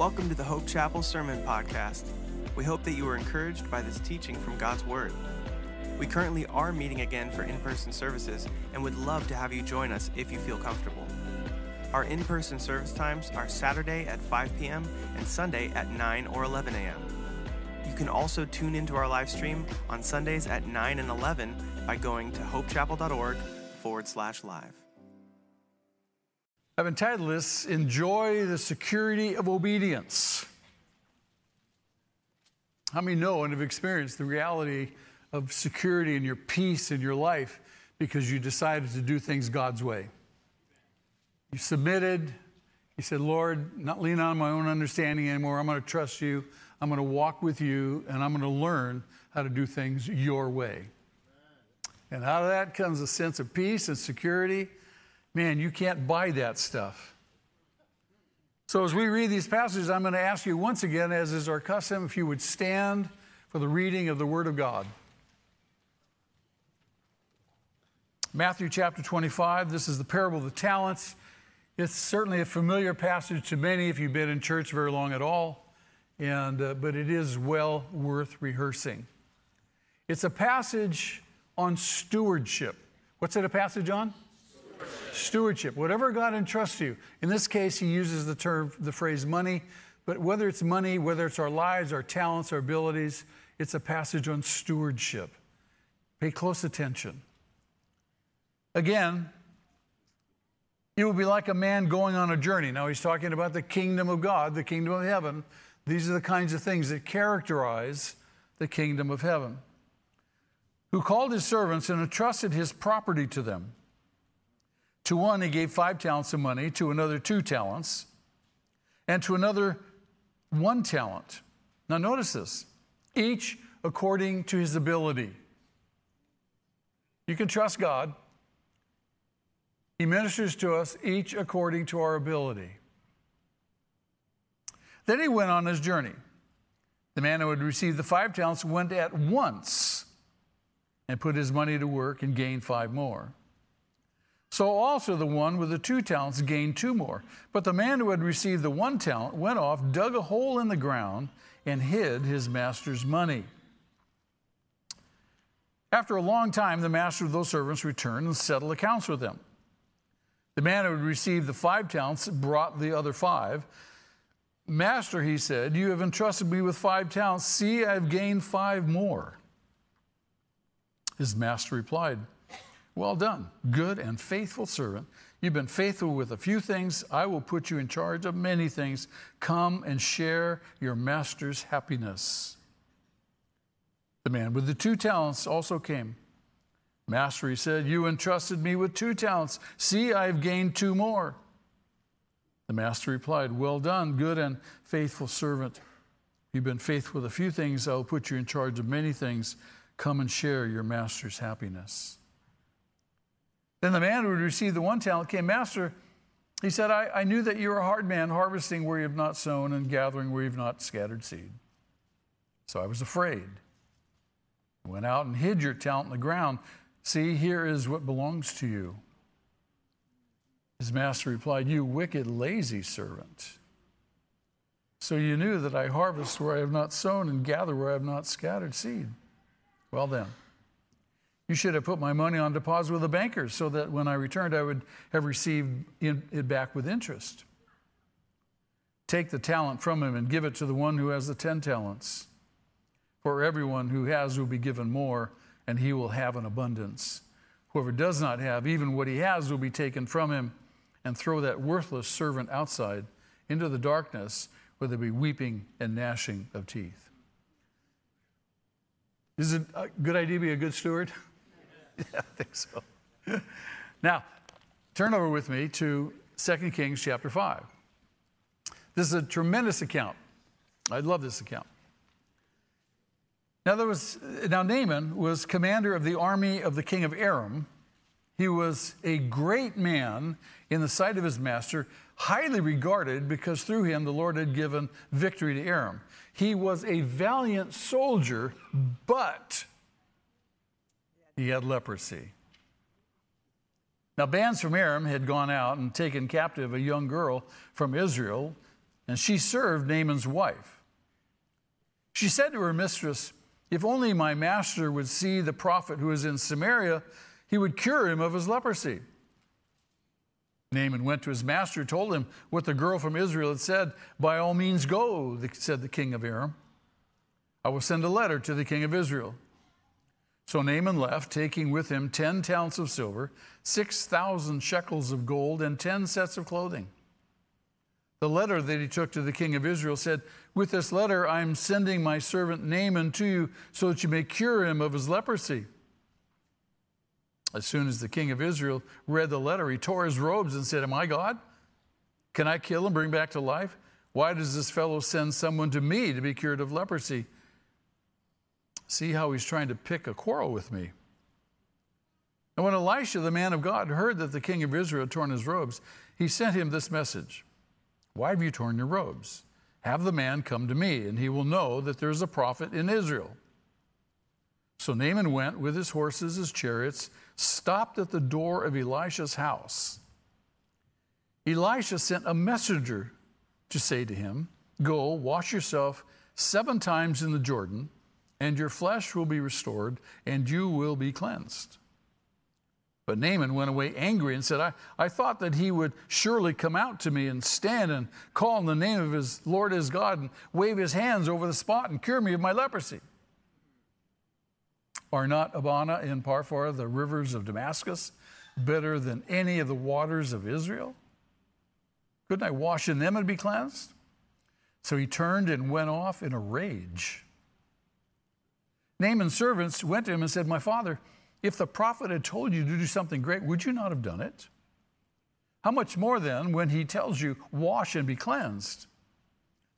Welcome to the Hope Chapel Sermon Podcast. We hope that you were encouraged by this teaching from God's Word. We currently are meeting again for in person services and would love to have you join us if you feel comfortable. Our in person service times are Saturday at 5 p.m. and Sunday at 9 or 11 a.m. You can also tune into our live stream on Sundays at 9 and 11 by going to hopechapel.org forward slash live. I've entitled this Enjoy the Security of Obedience. How many know and have experienced the reality of security and your peace in your life because you decided to do things God's way? You submitted. You said, Lord, not lean on my own understanding anymore. I'm going to trust you. I'm going to walk with you, and I'm going to learn how to do things your way. And out of that comes a sense of peace and security Man, you can't buy that stuff. So, as we read these passages, I'm going to ask you once again, as is our custom, if you would stand for the reading of the Word of God. Matthew chapter 25, this is the parable of the talents. It's certainly a familiar passage to many if you've been in church very long at all, and, uh, but it is well worth rehearsing. It's a passage on stewardship. What's it a passage on? Stewardship. Whatever God entrusts to you. In this case, he uses the term, the phrase money, but whether it's money, whether it's our lives, our talents, our abilities, it's a passage on stewardship. Pay close attention. Again, it will be like a man going on a journey. Now, he's talking about the kingdom of God, the kingdom of heaven. These are the kinds of things that characterize the kingdom of heaven. Who called his servants and entrusted his property to them. To one, he gave five talents of money, to another, two talents, and to another, one talent. Now, notice this each according to his ability. You can trust God. He ministers to us each according to our ability. Then he went on his journey. The man who had received the five talents went at once and put his money to work and gained five more. So also the one with the two talents gained two more. But the man who had received the one talent went off, dug a hole in the ground, and hid his master's money. After a long time, the master of those servants returned and settled accounts with them. The man who had received the five talents brought the other five. Master, he said, you have entrusted me with five talents. See, I've gained five more. His master replied, well done, good and faithful servant. You've been faithful with a few things. I will put you in charge of many things. Come and share your master's happiness. The man with the two talents also came. Master, he said, You entrusted me with two talents. See, I have gained two more. The master replied, Well done, good and faithful servant. You've been faithful with a few things. I will put you in charge of many things. Come and share your master's happiness. Then the man who had received the one talent came, Master, he said, I, I knew that you were a hard man, harvesting where you have not sown and gathering where you have not scattered seed. So I was afraid. Went out and hid your talent in the ground. See, here is what belongs to you. His master replied, You wicked, lazy servant. So you knew that I harvest where I have not sown and gather where I have not scattered seed. Well, then. You should have put my money on deposit with the bankers so that when I returned, I would have received it back with interest. Take the talent from him and give it to the one who has the 10 talents. For everyone who has will be given more, and he will have an abundance. Whoever does not have, even what he has will be taken from him, and throw that worthless servant outside into the darkness where there be weeping and gnashing of teeth. Is it a good idea to be a good steward? yeah, I think so. now, turn over with me to 2 Kings chapter 5. This is a tremendous account. I love this account. Now, there was, now Naaman was commander of the army of the king of Aram. He was a great man in the sight of his master, highly regarded because through him the Lord had given victory to Aram. He was a valiant soldier, but he had leprosy. Now, bands from Aram had gone out and taken captive a young girl from Israel, and she served Naaman's wife. She said to her mistress, If only my master would see the prophet who is in Samaria, he would cure him of his leprosy. Naaman went to his master, told him what the girl from Israel had said. By all means, go, said the king of Aram. I will send a letter to the king of Israel. So Naaman left, taking with him 10 talents of silver, 6,000 shekels of gold, and 10 sets of clothing. The letter that he took to the king of Israel said, With this letter I am sending my servant Naaman to you so that you may cure him of his leprosy. As soon as the king of Israel read the letter, he tore his robes and said, Am I God? Can I kill and bring back to life? Why does this fellow send someone to me to be cured of leprosy? See how he's trying to pick a quarrel with me. And when Elisha, the man of God, heard that the king of Israel had torn his robes, he sent him this message Why have you torn your robes? Have the man come to me, and he will know that there is a prophet in Israel. So Naaman went with his horses, his chariots, stopped at the door of Elisha's house. Elisha sent a messenger to say to him, Go, wash yourself seven times in the Jordan, and your flesh will be restored, and you will be cleansed. But Naaman went away angry and said, I, I thought that he would surely come out to me and stand and call in the name of his Lord his God and wave his hands over the spot and cure me of my leprosy. Are not Abana and Pharpar, the rivers of Damascus, better than any of the waters of Israel? Couldn't I wash in them and be cleansed? So he turned and went off in a rage. Naaman's servants went to him and said, My father, if the prophet had told you to do something great, would you not have done it? How much more then when he tells you, Wash and be cleansed?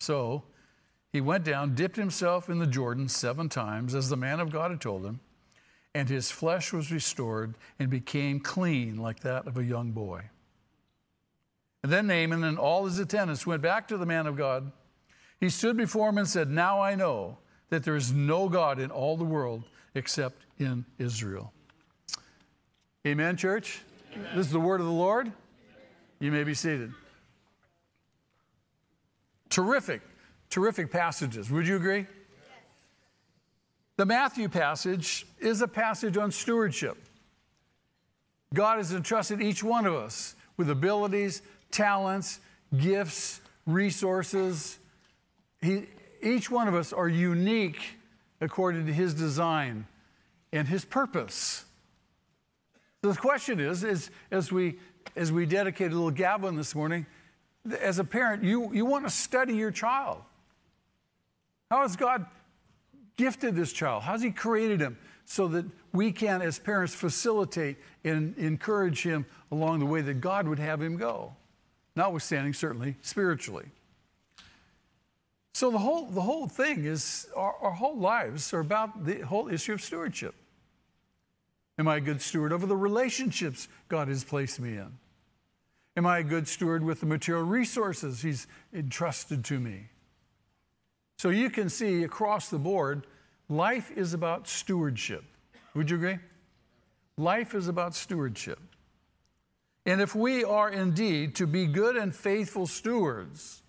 So he went down, dipped himself in the Jordan seven times, as the man of God had told him, and his flesh was restored and became clean like that of a young boy. And then Naaman and all his attendants went back to the man of God. He stood before him and said, Now I know that there is no God in all the world except in Israel. Amen, church? Amen. This is the word of the Lord. You may be seated. Terrific, terrific passages. Would you agree? Yes. The Matthew passage is a passage on stewardship. God has entrusted each one of us with abilities, talents, gifts, resources. He, each one of us are unique according to His design and His purpose. So the question is, is as we as we dedicate a little Gavin this morning, as a parent, you, you want to study your child. How has God gifted this child? How's He created him so that we can, as parents, facilitate and encourage him along the way that God would have him go? Notwithstanding, certainly, spiritually. So the whole, the whole thing is, our, our whole lives are about the whole issue of stewardship. Am I a good steward over the relationships God has placed me in? Am I a good steward with the material resources He's entrusted to me? So you can see across the board, life is about stewardship. Would you agree? Life is about stewardship. And if we are indeed to be good and faithful stewards,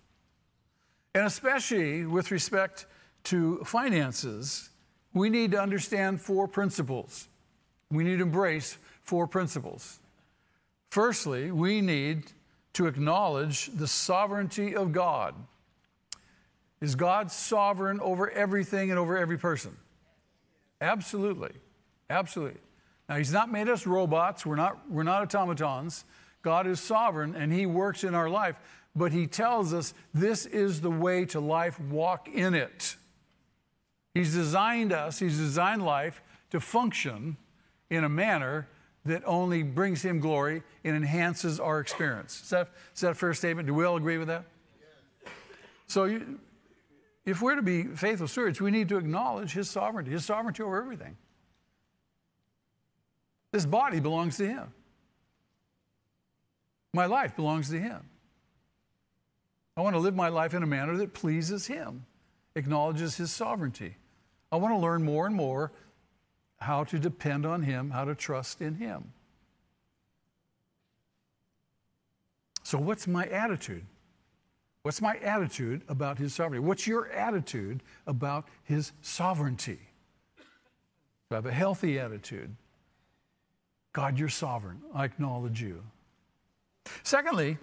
and especially with respect to finances, we need to understand four principles. We need to embrace four principles. Firstly, we need to acknowledge the sovereignty of God. Is God sovereign over everything and over every person? Absolutely. Absolutely. Now, He's not made us robots, we're not, we're not automatons. God is sovereign and He works in our life but he tells us this is the way to life, walk in it. He's designed us, he's designed life to function in a manner that only brings him glory and enhances our experience. Is that, is that a fair statement? Do we all agree with that? So, you, if we're to be faithful stewards, we need to acknowledge his sovereignty, his sovereignty over everything. This body belongs to him. My life belongs to him. I want to live my life in a manner that pleases Him, acknowledges His sovereignty. I want to learn more and more how to depend on Him, how to trust in Him. So, what's my attitude? What's my attitude about his sovereignty? What's your attitude about his sovereignty? Do I have a healthy attitude? God, you're sovereign. I acknowledge you. Secondly,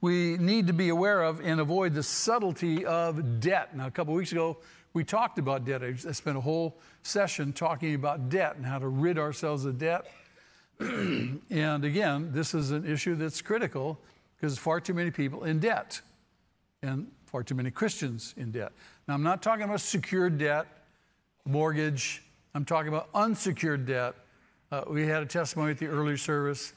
we need to be aware of and avoid the subtlety of debt. Now, a couple weeks ago, we talked about debt. I spent a whole session talking about debt and how to rid ourselves of debt. and again, this is an issue that's critical because far too many people in debt and far too many Christians in debt. Now, I'm not talking about secured debt, mortgage, I'm talking about unsecured debt. Uh, we had a testimony at the earlier service.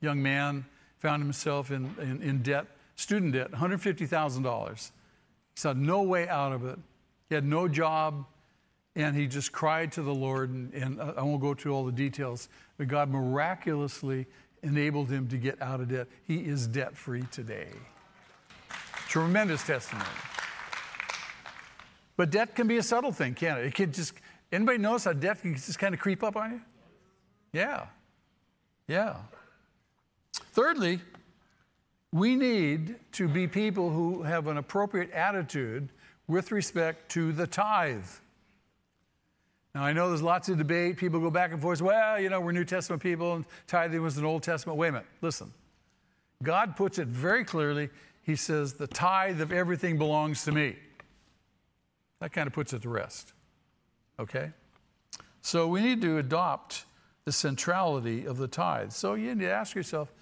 Young man found himself in, in, in debt, student debt, $150,000. He saw no way out of it. He had no job, and he just cried to the Lord. And, and uh, I won't go through all the details, but God miraculously enabled him to get out of debt. He is debt free today. Tremendous testimony. But debt can be a subtle thing, can't it? It can just, anybody notice how debt can just kind of creep up on you? Yeah. Yeah. Thirdly, we need to be people who have an appropriate attitude with respect to the tithe. Now, I know there's lots of debate. People go back and forth. Well, you know, we're New Testament people, and tithing was an Old Testament. Wait a minute. Listen. God puts it very clearly. He says, the tithe of everything belongs to me. That kind of puts it to rest. Okay? So we need to adopt the centrality of the tithe. So you need to ask yourself,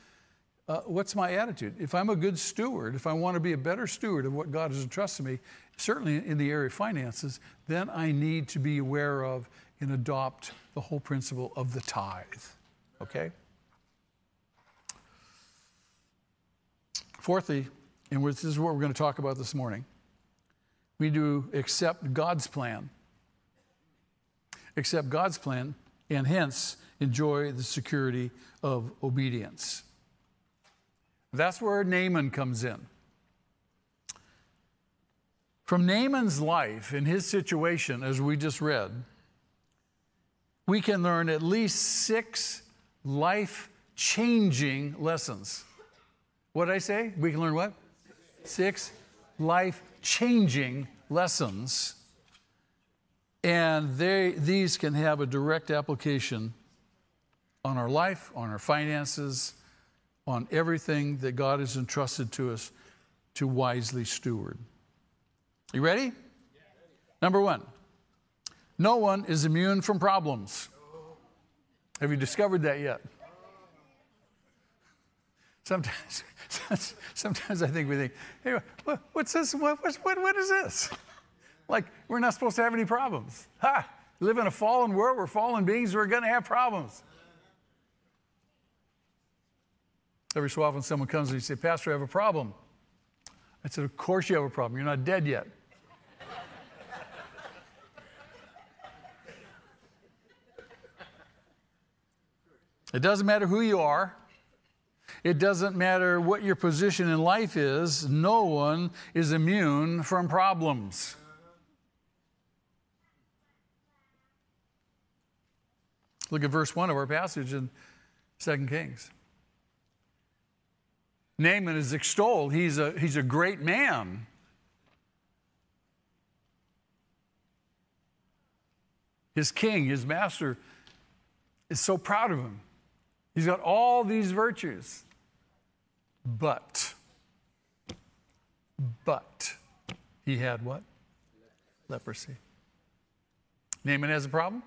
uh, what's my attitude? If I'm a good steward, if I want to be a better steward of what God has entrusted me, certainly in the area of finances, then I need to be aware of and adopt the whole principle of the tithe. Okay? Fourthly, and this is what we're going to talk about this morning, we do accept God's plan. Accept God's plan, and hence enjoy the security of obedience. That's where Naaman comes in. From Naaman's life and his situation, as we just read, we can learn at least six life changing lessons. What did I say? We can learn what? Six life changing lessons. And they, these can have a direct application on our life, on our finances, on everything that God has entrusted to us to wisely steward. You ready? Number one, no one is immune from problems. Have you discovered that yet? Sometimes, sometimes I think we think, hey, what's this? What, what, what is this? Like, we're not supposed to have any problems. Ha! Live in a fallen world, we're fallen beings, we're going to have problems. Every so often, someone comes and you say, Pastor, I have a problem. I said, Of course you have a problem. You're not dead yet. it doesn't matter who you are. It doesn't matter what your position in life is. No one is immune from problems. Look at verse 1 of our passage in 2 Kings. Naaman is extolled. He's a, he's a great man. His king, his master, is so proud of him. He's got all these virtues. But, but, he had what? Leprosy. Naaman has a problem?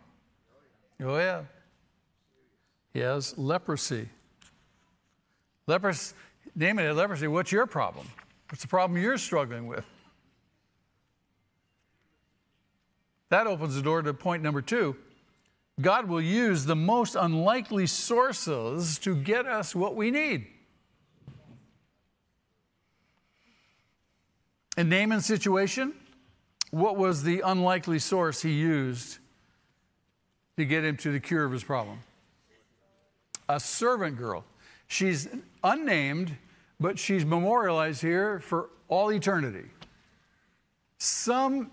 Oh, yeah. He has leprosy. Leprosy, Naaman had leprosy. What's your problem? What's the problem you're struggling with? That opens the door to point number two. God will use the most unlikely sources to get us what we need. In Naaman's situation, what was the unlikely source he used to get him to the cure of his problem? A servant girl. She's unnamed, but she's memorialized here for all eternity. Some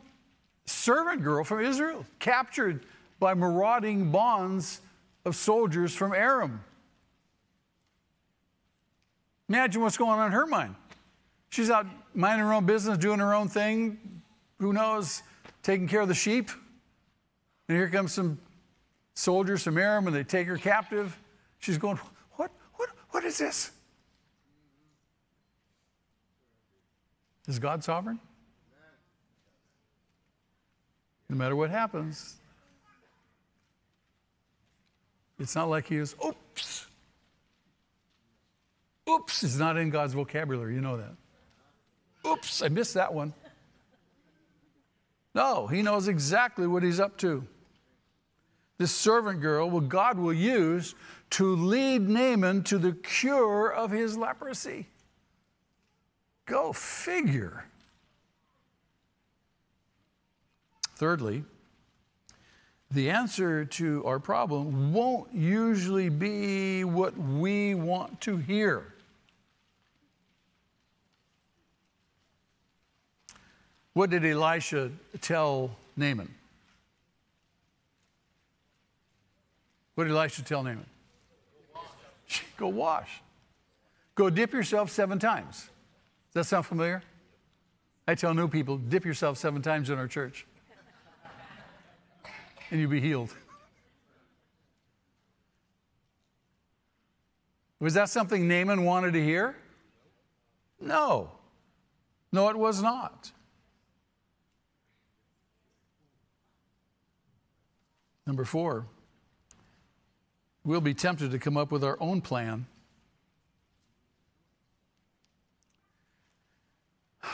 servant girl from Israel captured by marauding bonds of soldiers from Aram. Imagine what's going on in her mind. She's out minding her own business, doing her own thing. Who knows? Taking care of the sheep. And here comes some soldiers from Aram and they take her captive. She's going, What, is this? Is God sovereign? No matter what happens, it's not like he is, oops. Oops is not in God's vocabulary. You know that. Oops, I missed that one. No, he knows exactly what he's up to. This servant girl, well, God will use to lead Naaman to the cure of his leprosy. Go figure. Thirdly, the answer to our problem won't usually be what we want to hear. What did Elisha tell Naaman? What did Elisha tell Naaman? Go wash. Go dip yourself seven times. Does that sound familiar? I tell new people, dip yourself seven times in our church, and you'll be healed. Was that something Naaman wanted to hear? No. No, it was not. Number four, we'll be tempted to come up with our own plan.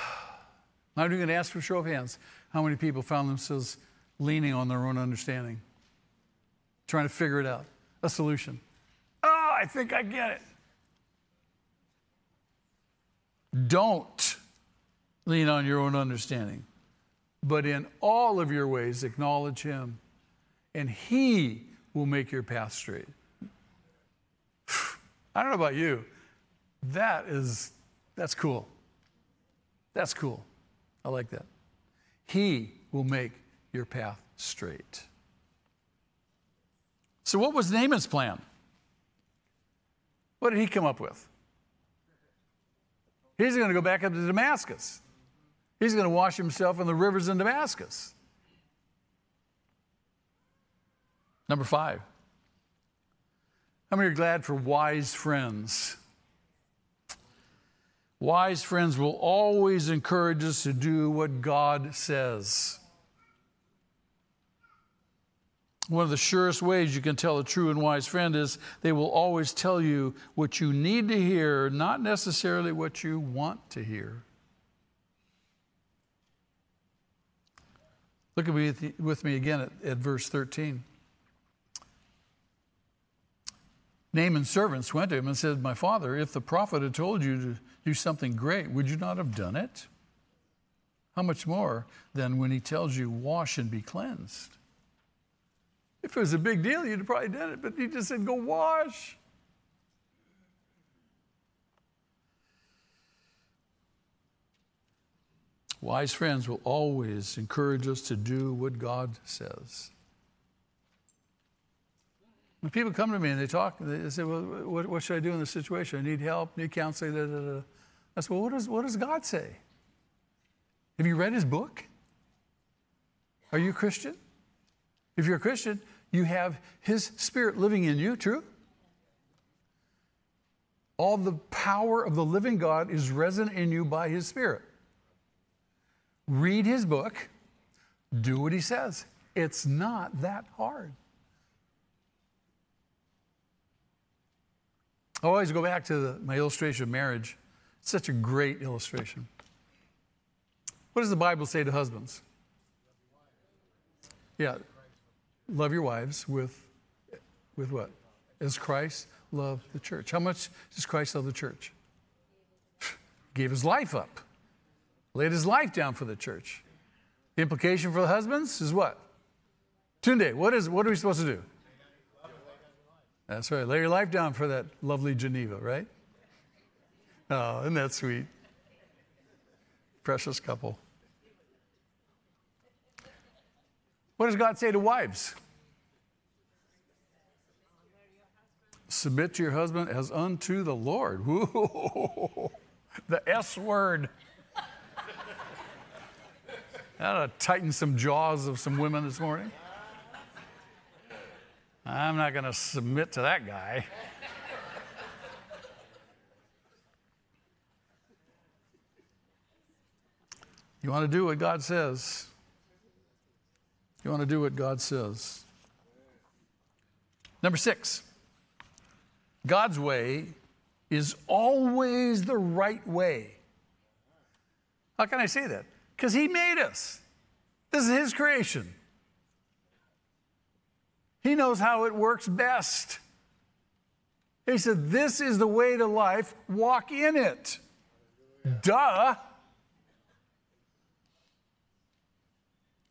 I'm even going to ask for a show of hands how many people found themselves leaning on their own understanding, trying to figure it out, a solution. Oh, I think I get it. Don't lean on your own understanding, but in all of your ways acknowledge Him and He will make your path straight. I don't know about you. That is, that's cool. That's cool. I like that. He will make your path straight. So, what was Naaman's plan? What did he come up with? He's going to go back up to Damascus. He's going to wash himself in the rivers in Damascus. Number five, how many are glad for wise friends? Wise friends will always encourage us to do what God says. One of the surest ways you can tell a true and wise friend is they will always tell you what you need to hear, not necessarily what you want to hear. Look at me with me again at, at verse 13. Naaman's servants went to him and said, My father, if the prophet had told you to do something great, would you not have done it? How much more than when he tells you, Wash and be cleansed? If it was a big deal, you'd have probably done it, but he just said, Go wash. Wise friends will always encourage us to do what God says. When people come to me and they talk, they say, Well, what, what should I do in this situation? I need help, need counseling. Da, da, da. I say, Well, what does, what does God say? Have you read his book? Are you a Christian? If you're a Christian, you have his spirit living in you, true? All the power of the living God is resident in you by his spirit. Read his book, do what he says. It's not that hard. I always go back to the, my illustration of marriage. It's such a great illustration. What does the Bible say to husbands? Yeah, love your wives with, with what? As Christ loved the church. How much does Christ love the church? Gave his life up, laid his life down for the church. The implication for the husbands is what? Tunde, what, is, what are we supposed to do? That's right. Lay your life down for that lovely Geneva, right? Oh, isn't that sweet? Precious couple. What does God say to wives? Submit to your husband as unto the Lord. the S word. That ought to tighten some jaws of some women this morning. I'm not going to submit to that guy. You want to do what God says. You want to do what God says. Number six, God's way is always the right way. How can I say that? Because He made us. This is His creation. He knows how it works best. He said, This is the way to life, walk in it. Duh.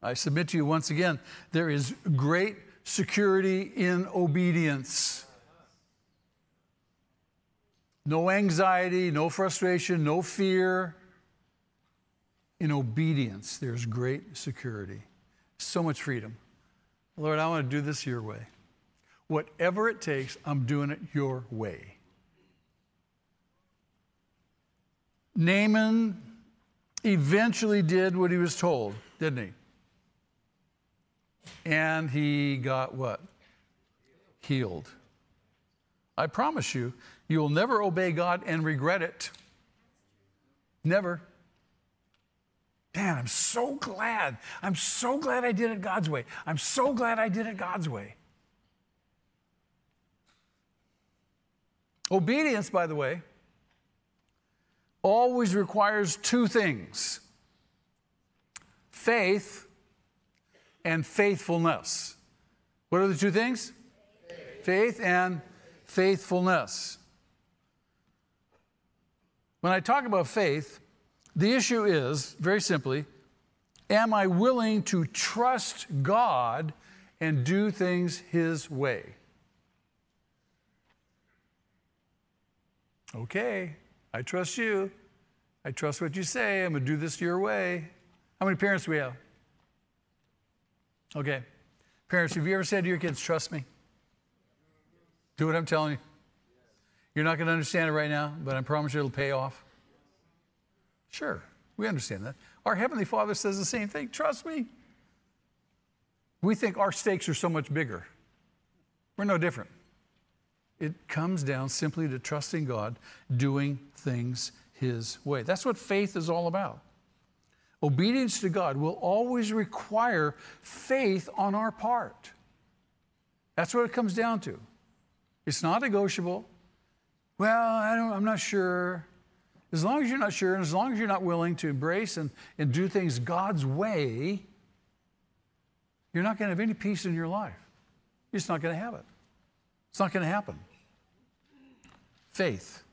I submit to you once again, there is great security in obedience. No anxiety, no frustration, no fear. In obedience, there's great security, so much freedom. Lord, I want to do this your way. Whatever it takes, I'm doing it your way. Naaman eventually did what he was told, didn't he? And he got what? Healed. I promise you, you will never obey God and regret it. Never. Man, I'm so glad. I'm so glad I did it God's way. I'm so glad I did it God's way. Obedience, by the way, always requires two things faith and faithfulness. What are the two things? Faith, faith and faithfulness. When I talk about faith, the issue is, very simply, am I willing to trust God and do things His way? Okay, I trust you. I trust what you say. I'm going to do this your way. How many parents do we have? Okay. Parents, have you ever said to your kids, trust me? Do what I'm telling you. You're not going to understand it right now, but I promise you it'll pay off. Sure, we understand that. Our Heavenly Father says the same thing trust me. We think our stakes are so much bigger. We're no different. It comes down simply to trusting God, doing things His way. That's what faith is all about. Obedience to God will always require faith on our part. That's what it comes down to. It's not negotiable. Well, I don't, I'm not sure. As long as you're not sure and as long as you're not willing to embrace and, and do things God's way, you're not going to have any peace in your life. You're just not going to have it. It's not going to happen. Faith.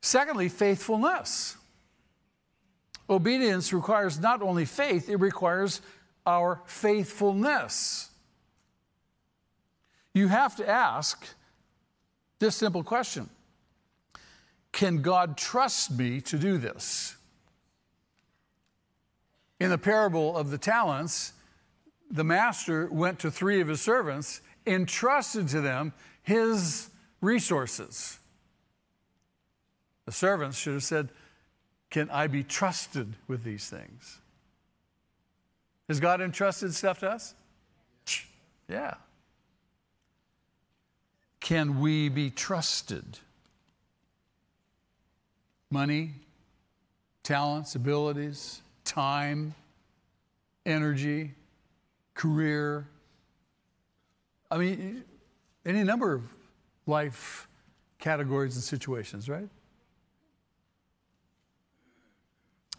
Secondly, faithfulness. Obedience requires not only faith, it requires our faithfulness. You have to ask this simple question can God trust me to do this? In the parable of the talents, the master went to three of his servants, entrusted to them his resources. The servants should have said, Can I be trusted with these things? Has God entrusted stuff to us? Yeah. Can we be trusted? Money, talents, abilities, time, energy, career. I mean, any number of life categories and situations, right?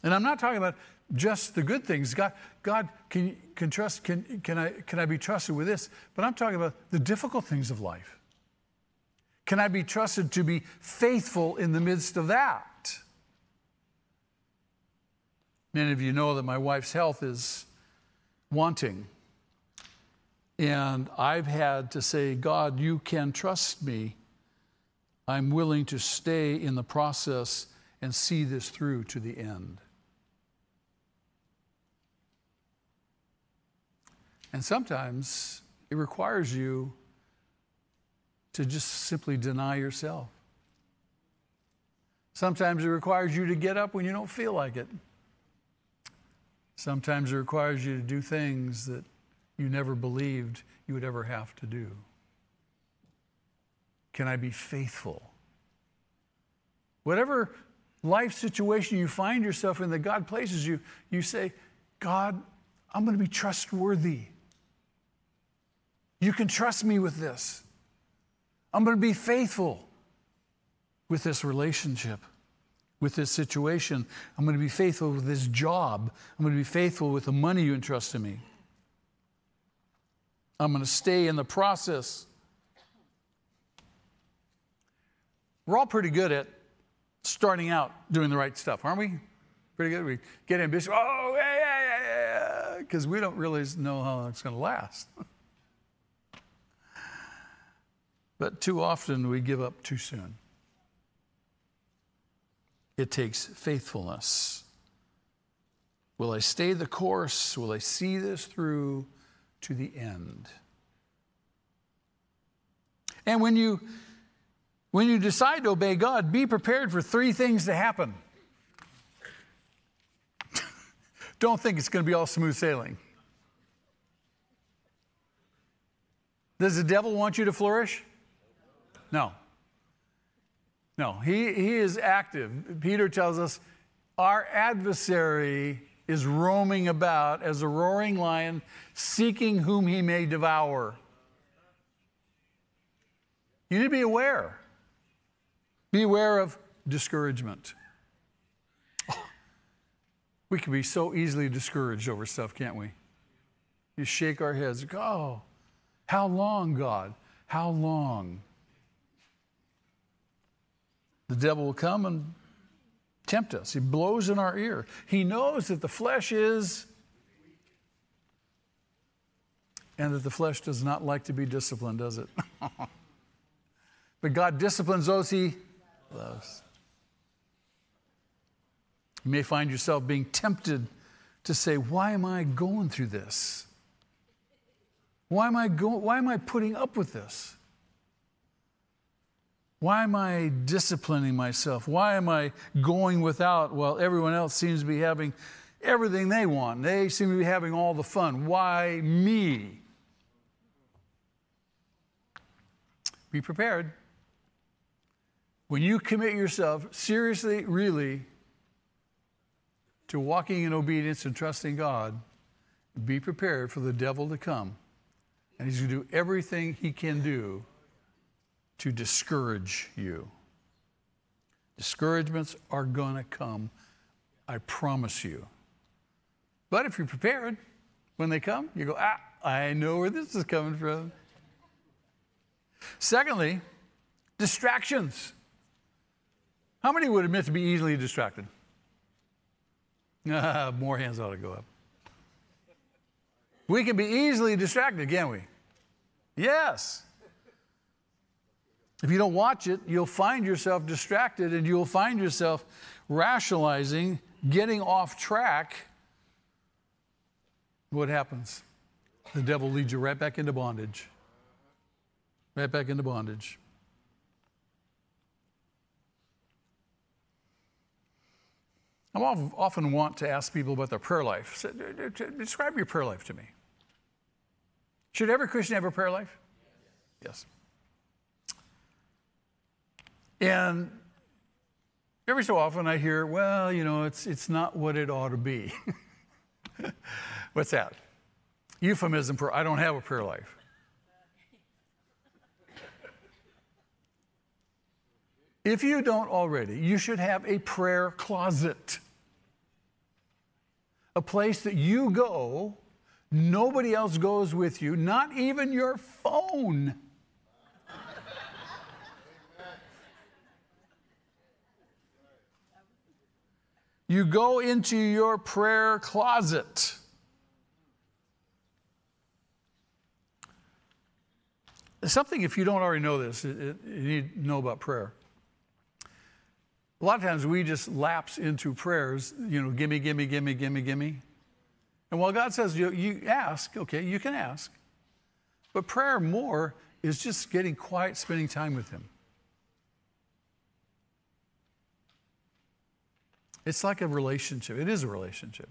And I'm not talking about just the good things. God, God can, can, trust, can, can, I, can I be trusted with this? But I'm talking about the difficult things of life. Can I be trusted to be faithful in the midst of that? Many of you know that my wife's health is wanting. And I've had to say, God, you can trust me. I'm willing to stay in the process and see this through to the end. And sometimes it requires you to just simply deny yourself. Sometimes it requires you to get up when you don't feel like it. Sometimes it requires you to do things that you never believed you would ever have to do. Can I be faithful? Whatever life situation you find yourself in that God places you, you say, God, I'm going to be trustworthy. You can trust me with this. I'm going to be faithful with this relationship, with this situation. I'm going to be faithful with this job. I'm going to be faithful with the money you entrust to me. I'm going to stay in the process. We're all pretty good at starting out doing the right stuff, aren't we? Pretty good. We get ambitious. Oh, yeah, yeah, yeah, yeah. Because we don't really know how long it's going to last. but too often we give up too soon. It takes faithfulness. Will I stay the course? Will I see this through to the end? And when you when you decide to obey God, be prepared for three things to happen. Don't think it's going to be all smooth sailing. Does the devil want you to flourish? No. No, he, he is active. Peter tells us our adversary is roaming about as a roaring lion, seeking whom he may devour. You need to be aware. Beware of discouragement. Oh, we can be so easily discouraged over stuff, can't we? You shake our heads, go, oh, how long, God? How long? The devil will come and tempt us. He blows in our ear. He knows that the flesh is, and that the flesh does not like to be disciplined, does it? but God disciplines those he loves. You may find yourself being tempted to say, Why am I going through this? Why am I, go- why am I putting up with this? Why am I disciplining myself? Why am I going without while everyone else seems to be having everything they want? They seem to be having all the fun. Why me? Be prepared. When you commit yourself seriously, really, to walking in obedience and trusting God, be prepared for the devil to come. And he's going to do everything he can do to discourage you. Discouragements are going to come, I promise you. But if you're prepared, when they come, you go, ah, I know where this is coming from. Secondly, distractions. How many would admit to be easily distracted? more hands ought to go up. We can be easily distracted, can't we? Yes. If you don't watch it, you'll find yourself distracted and you'll find yourself rationalizing, getting off track. What happens? The devil leads you right back into bondage. Right back into bondage. I often want to ask people about their prayer life. Describe your prayer life to me. Should every Christian have a prayer life? Yes. And every so often I hear, well, you know, it's, it's not what it ought to be. What's that? Euphemism for I don't have a prayer life. If you don't already, you should have a prayer closet. A place that you go, nobody else goes with you, not even your phone. You go into your prayer closet. Something, if you don't already know this, it, it, you need to know about prayer. A lot of times we just lapse into prayers, you know, gimme, gimme, gimme, gimme, gimme. And while God says you, you ask, okay, you can ask. But prayer more is just getting quiet, spending time with Him. It's like a relationship. It is a relationship.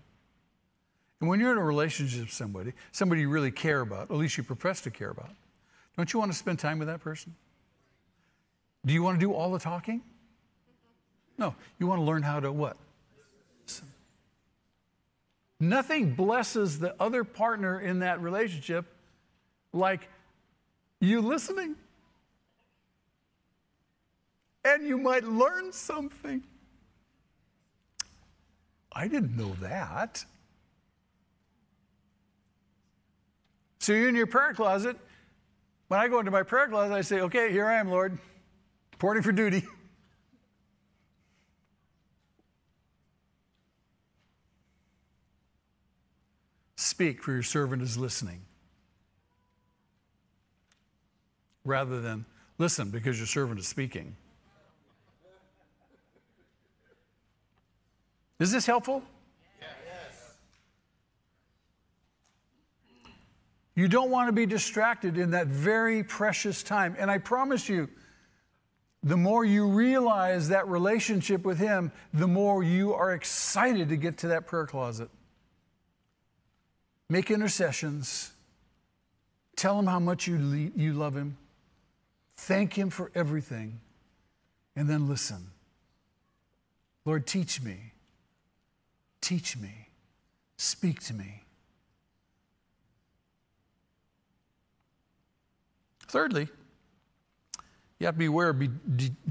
And when you're in a relationship with somebody, somebody you really care about, at least you profess to care about, don't you want to spend time with that person? Do you want to do all the talking? No. You want to learn how to what? Listen. Nothing blesses the other partner in that relationship like you listening. And you might learn something. I didn't know that. So you're in your prayer closet. When I go into my prayer closet, I say, okay, here I am, Lord, reporting for duty. Speak, for your servant is listening. Rather than listen because your servant is speaking. Is this helpful? Yes. You don't want to be distracted in that very precious time. And I promise you, the more you realize that relationship with Him, the more you are excited to get to that prayer closet. Make intercessions. Tell Him how much you, you love Him. Thank Him for everything. And then listen. Lord, teach me. Teach me. Speak to me. Thirdly, you have to be aware of, be,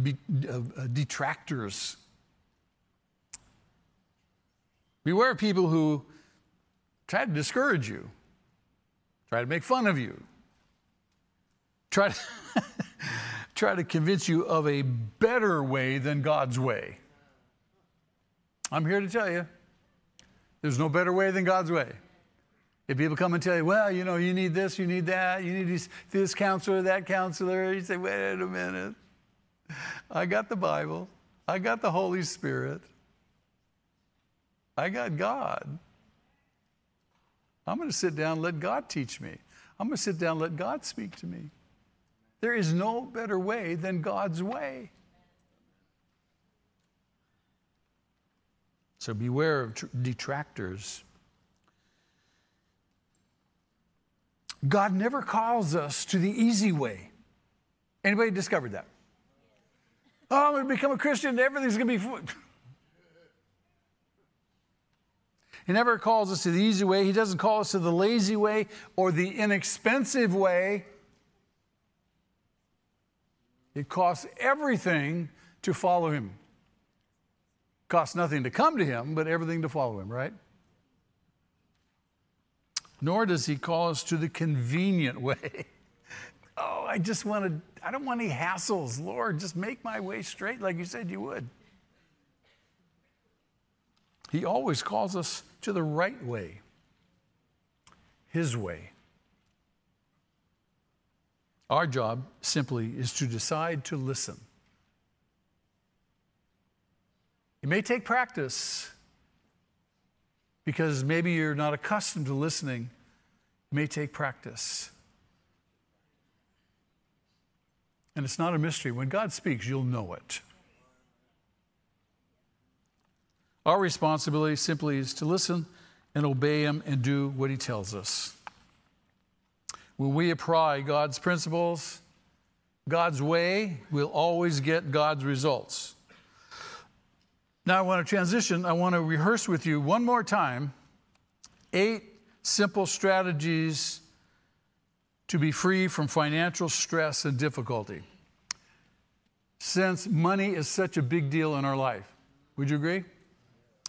be, uh, detractors. Beware of people who try to discourage you, try to make fun of you, try to, try to convince you of a better way than God's way. I'm here to tell you there's no better way than God's way. If people come and tell you, well, you know, you need this, you need that, you need this, counselor, that counselor, you say, wait a minute. I got the Bible, I got the Holy Spirit, I got God. I'm going to sit down and let God teach me. I'm going to sit down and let God speak to me. There is no better way than God's way. So beware of detractors. God never calls us to the easy way. Anybody discovered that? Oh, I'm going to become a Christian, everything's going to be. He never calls us to the easy way. He doesn't call us to the lazy way or the inexpensive way. It costs everything to follow him. Costs nothing to come to him, but everything to follow him, right? Nor does he call us to the convenient way. oh, I just want to, I don't want any hassles. Lord, just make my way straight like you said you would. He always calls us to the right way, His way. Our job simply is to decide to listen. It may take practice because maybe you're not accustomed to listening. It may take practice. And it's not a mystery. When God speaks, you'll know it. Our responsibility simply is to listen and obey Him and do what He tells us. When we apply God's principles, God's way, we'll always get God's results. Now, I want to transition. I want to rehearse with you one more time eight simple strategies to be free from financial stress and difficulty. Since money is such a big deal in our life, would you agree?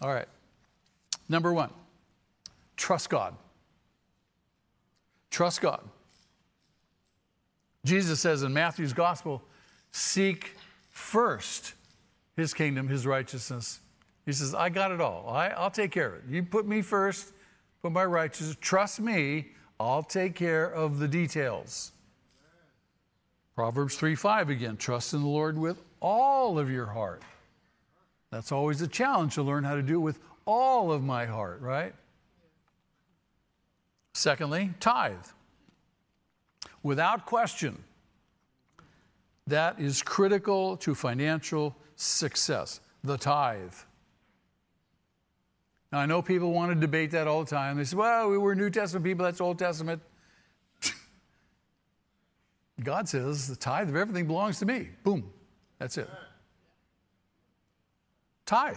All right. Number one, trust God. Trust God. Jesus says in Matthew's gospel, seek first his kingdom, his righteousness. He says, I got it all. I, will take care of it. You put me first, put my righteousness. Trust me, I'll take care of the details. Proverbs 3 5 again, trust in the Lord with all of your heart. That's always a challenge to learn how to do it with all of my heart, right? Secondly, tithe. Without question, that is critical to financial success, the tithe. Now, I know people want to debate that all the time. They say, well, we were New Testament people, that's Old Testament. God says the tithe of everything belongs to me. Boom. That's it. Tithe.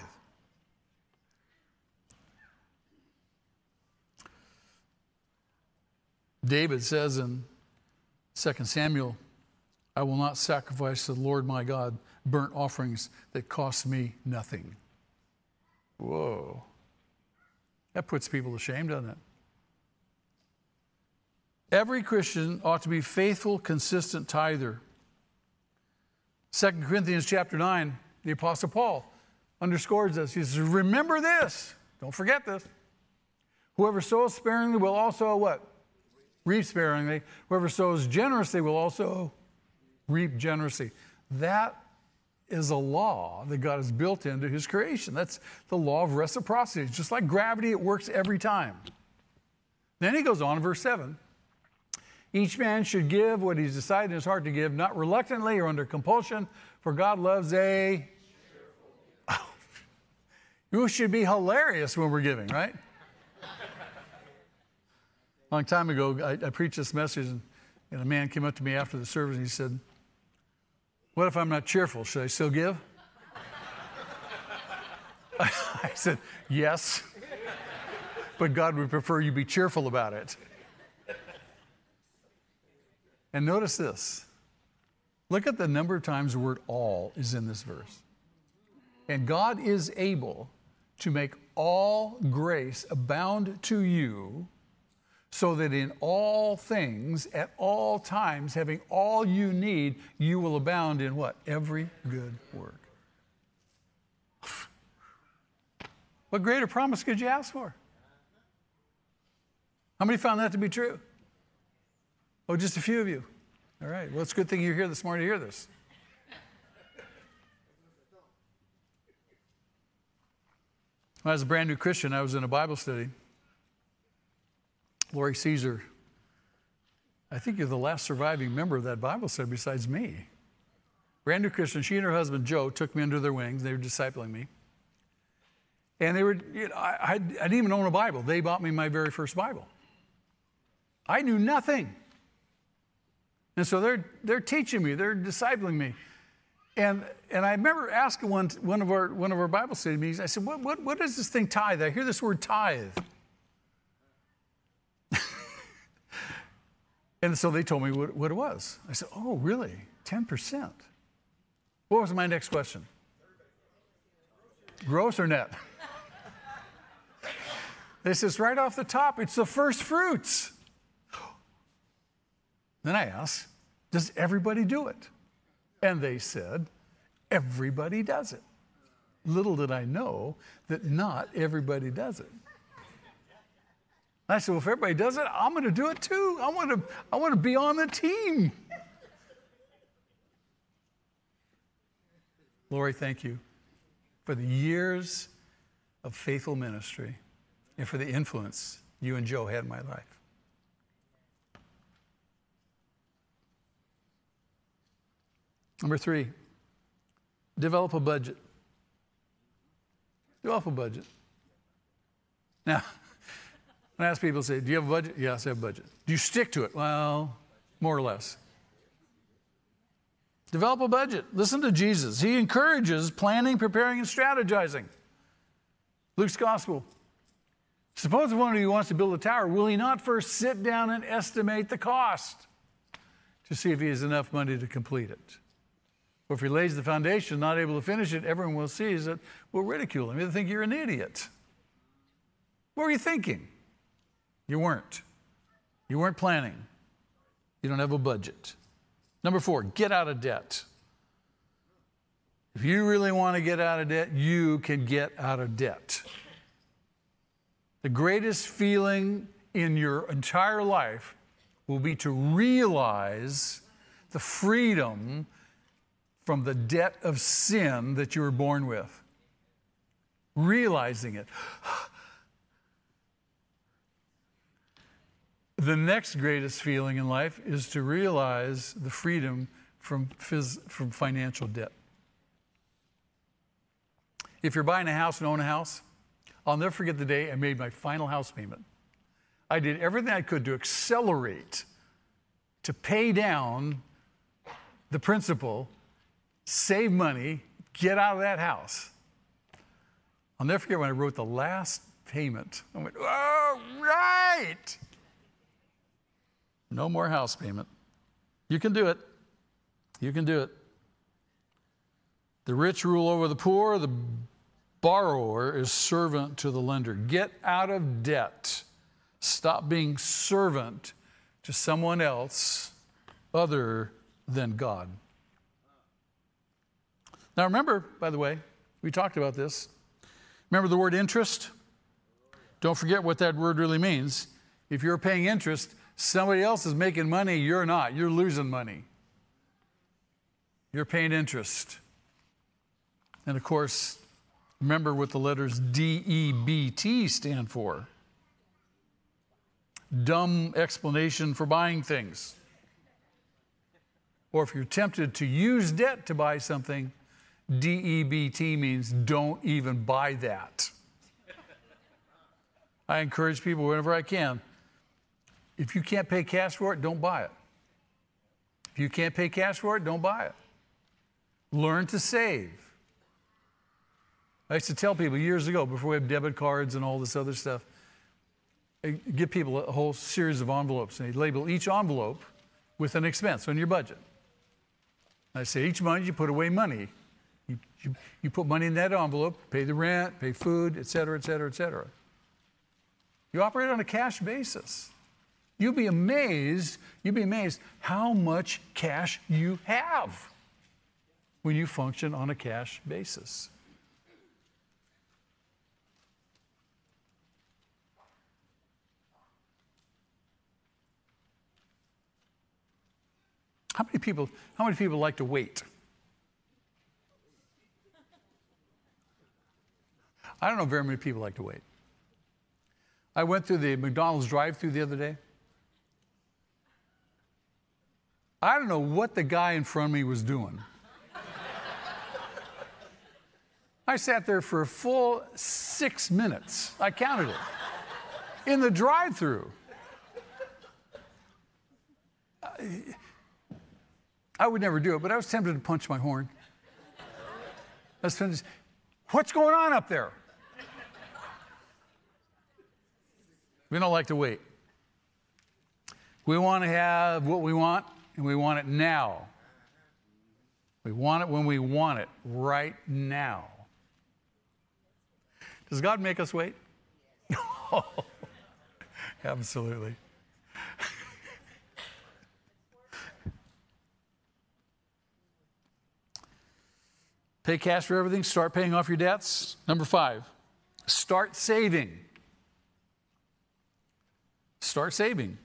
David says in 2 Samuel, I will not sacrifice to the Lord my God burnt offerings that cost me nothing. Whoa. That puts people to shame, doesn't it? Every Christian ought to be faithful, consistent tither. 2 Corinthians chapter 9, the Apostle Paul underscores this. He says, Remember this. Don't forget this. Whoever sows sparingly will also what? Reap sparingly. Whoever sows generously will also reap generously. That is a law that God has built into his creation. That's the law of reciprocity. It's just like gravity, it works every time. Then he goes on in verse 7 each man should give what he's decided in his heart to give, not reluctantly or under compulsion, for God loves a. You should be hilarious when we're giving, right? a long time ago, I, I preached this message, and, and a man came up to me after the service and he said, What if I'm not cheerful? Should I still give? I said, Yes, but God would prefer you be cheerful about it. And notice this. Look at the number of times the word all is in this verse. And God is able to make all grace abound to you, so that in all things, at all times, having all you need, you will abound in what? Every good work. What greater promise could you ask for? How many found that to be true? Oh, just a few of you. All right. Well, it's a good thing you're here this morning to hear this. When I was a brand new Christian, I was in a Bible study. Lori Caesar, I think you're the last surviving member of that Bible study besides me. Brand new Christian, she and her husband Joe took me under their wings. They were discipling me. And they were, you know, I, I didn't even own a Bible. They bought me my very first Bible. I knew nothing. And so they're, they're teaching me, they're discipling me. And, and I remember asking one, one, of our, one of our Bible study meetings, I said, what, what, what is this thing tithe? I hear this word tithe. And so they told me what, what it was. I said, oh, really? 10%? What was my next question? Gross or net? they says right off the top, it's the first fruits. Then I asked, Does everybody do it? And they said, Everybody does it. Little did I know that not everybody does it. I said, Well, if everybody does it, I'm going to do it too. I want to, I want to be on the team. Lori, thank you for the years of faithful ministry and for the influence you and Joe had in my life. Number three, develop a budget. Develop a budget. Now, I ask people, say, Do you have a budget? Yes, I have a budget. Do you stick to it? Well, more or less. Develop a budget. Listen to Jesus. He encourages planning, preparing, and strategizing. Luke's gospel. Suppose one of you wants to build a tower, will he not first sit down and estimate the cost to see if he has enough money to complete it? Or if he lays the foundation, not able to finish it, everyone will see that we'll ridicule him. They'll think you're an idiot. What were you thinking? You weren't. You weren't planning. You don't have a budget. Number four, get out of debt. If you really want to get out of debt, you can get out of debt. The greatest feeling in your entire life will be to realize the freedom from the debt of sin that you were born with. Realizing it. The next greatest feeling in life is to realize the freedom from, phys- from financial debt. If you're buying a house and own a house, I'll never forget the day I made my final house payment. I did everything I could to accelerate, to pay down the principal, save money, get out of that house. I'll never forget when I wrote the last payment. I went, oh, right. No more house payment. You can do it. You can do it. The rich rule over the poor, the borrower is servant to the lender. Get out of debt. Stop being servant to someone else other than God. Now, remember, by the way, we talked about this. Remember the word interest? Don't forget what that word really means. If you're paying interest, somebody else is making money, you're not. You're losing money. You're paying interest. And of course, remember what the letters D E B T stand for dumb explanation for buying things. Or if you're tempted to use debt to buy something, DEBT means don't even buy that. I encourage people whenever I can if you can't pay cash for it, don't buy it. If you can't pay cash for it, don't buy it. Learn to save. I used to tell people years ago, before we had debit cards and all this other stuff, I give people a whole series of envelopes, and they label each envelope with an expense on your budget. I say each month you put away money. You, you, you put money in that envelope, pay the rent, pay food, et cetera, et cetera, et cetera. You operate on a cash basis. You'll be amazed, you'll be amazed how much cash you have when you function on a cash basis. How many people, how many people like to wait? I don't know very many people like to wait. I went through the McDonald's drive through the other day. I don't know what the guy in front of me was doing. I sat there for a full six minutes. I counted it in the drive through. I would never do it, but I was tempted to punch my horn. I was tempted, what's going on up there? We don't like to wait. We want to have what we want, and we want it now. We want it when we want it, right now. Does God make us wait? absolutely. Pay cash for everything, start paying off your debts. Number five, start saving. Start saving.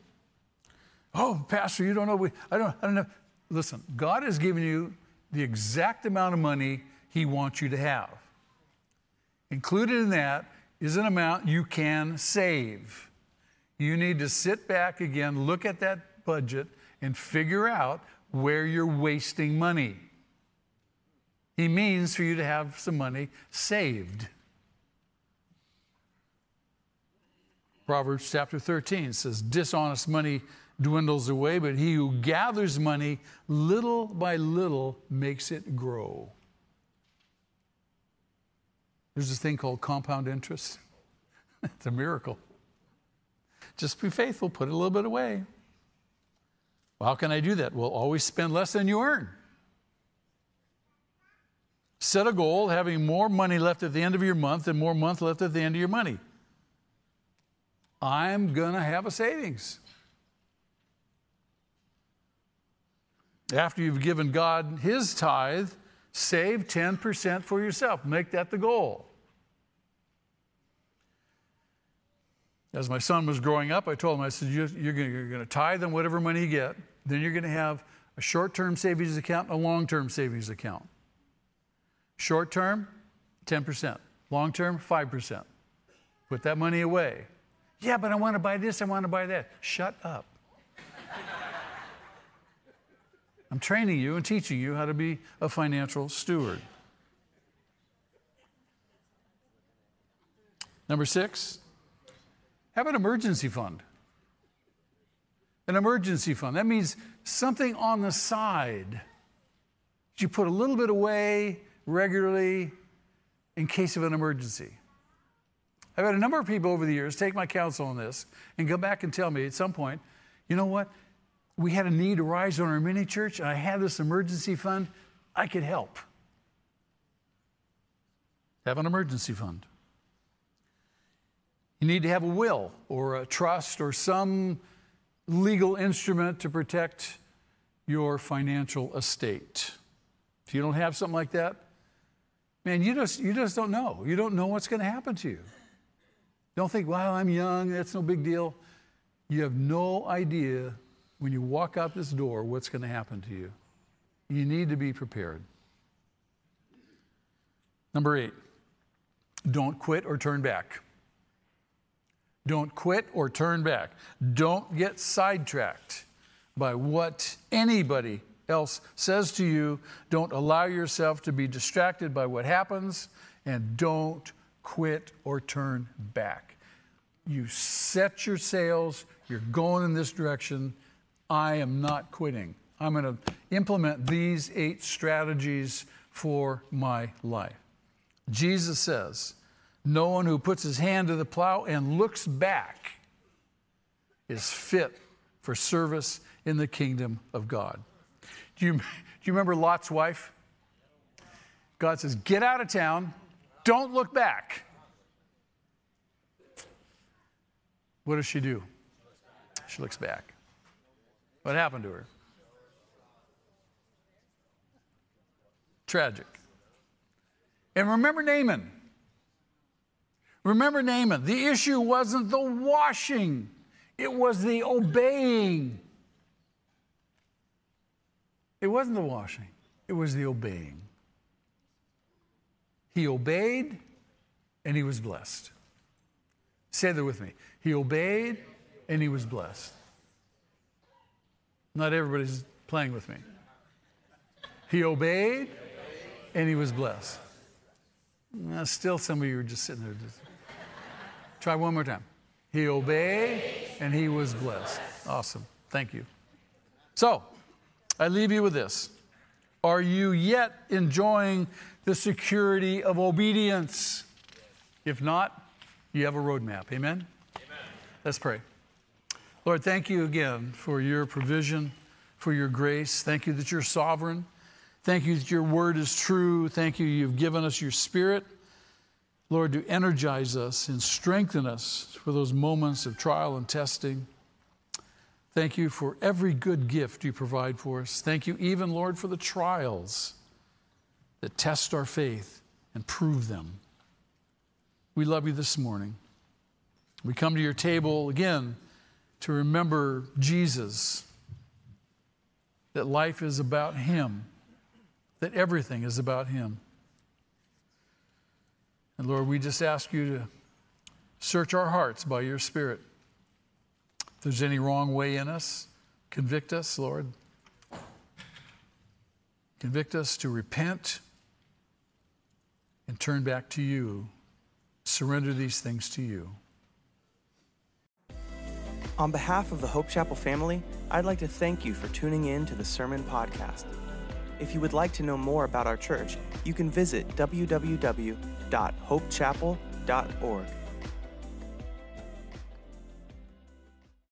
Oh, Pastor, you don't know. We, I, don't, I don't know. Listen, God has given you the exact amount of money He wants you to have. Included in that is an amount you can save. You need to sit back again, look at that budget, and figure out where you're wasting money. He means for you to have some money saved. Proverbs chapter 13 says, Dishonest money dwindles away, but he who gathers money little by little makes it grow. There's this thing called compound interest. it's a miracle. Just be faithful, put a little bit away. Well, how can I do that? Well, always spend less than you earn. Set a goal having more money left at the end of your month and more month left at the end of your money. I'm going to have a savings. After you've given God his tithe, save 10% for yourself. Make that the goal. As my son was growing up, I told him, I said, You're, going to tithe on whatever money you get. Then you're going to have a short term savings account and a long term savings account. Short term, 10%. Long term, 5%. Put that money away. Yeah, but I want to buy this, I want to buy that. Shut up. I'm training you and teaching you how to be a financial steward. Number six, have an emergency fund. An emergency fund. That means something on the side. You put a little bit away regularly in case of an emergency. I've had a number of people over the years take my counsel on this and go back and tell me at some point, you know what? We had a need arise on our mini church, and I had this emergency fund. I could help. Have an emergency fund. You need to have a will or a trust or some legal instrument to protect your financial estate. If you don't have something like that, man, you just, you just don't know. You don't know what's going to happen to you. Don't think, well, I'm young, that's no big deal. You have no idea when you walk out this door what's going to happen to you. You need to be prepared. Number eight, don't quit or turn back. Don't quit or turn back. Don't get sidetracked by what anybody else says to you. Don't allow yourself to be distracted by what happens, and don't quit or turn back. You set your sails, you're going in this direction. I am not quitting. I'm going to implement these eight strategies for my life. Jesus says, No one who puts his hand to the plow and looks back is fit for service in the kingdom of God. Do you, do you remember Lot's wife? God says, Get out of town, don't look back. What does she do? She looks back. What happened to her? Tragic. And remember Naaman. Remember Naaman. The issue wasn't the washing, it was the obeying. It wasn't the washing, it was the obeying. He obeyed and he was blessed. Say that with me. He obeyed and he was blessed. Not everybody's playing with me. He obeyed and he was blessed. Now, still, some of you are just sitting there. Just... Try one more time. He obeyed and he was blessed. Awesome. Thank you. So, I leave you with this. Are you yet enjoying the security of obedience? If not, you have a roadmap. Amen? Amen? Let's pray. Lord, thank you again for your provision, for your grace. Thank you that you're sovereign. Thank you that your word is true. Thank you, you've given us your spirit. Lord, to energize us and strengthen us for those moments of trial and testing. Thank you for every good gift you provide for us. Thank you, even, Lord, for the trials that test our faith and prove them. We love you this morning. We come to your table again to remember Jesus, that life is about Him, that everything is about Him. And Lord, we just ask you to search our hearts by your Spirit. If there's any wrong way in us, convict us, Lord. Convict us to repent and turn back to you. Surrender these things to you. On behalf of the Hope Chapel family, I'd like to thank you for tuning in to the Sermon Podcast. If you would like to know more about our church, you can visit www.hopechapel.org.